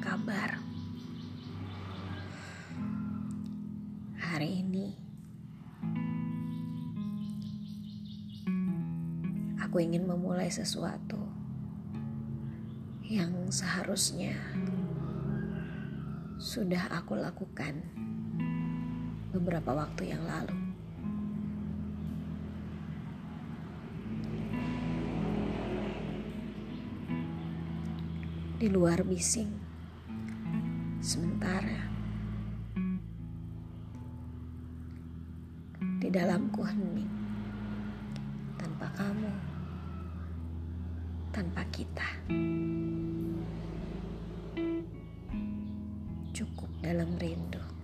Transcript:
kabar? Hari ini aku ingin memulai sesuatu yang seharusnya sudah aku lakukan beberapa waktu yang lalu. Di luar bising, sementara di dalamku hening tanpa kamu, tanpa kita. Cukup dalam rindu.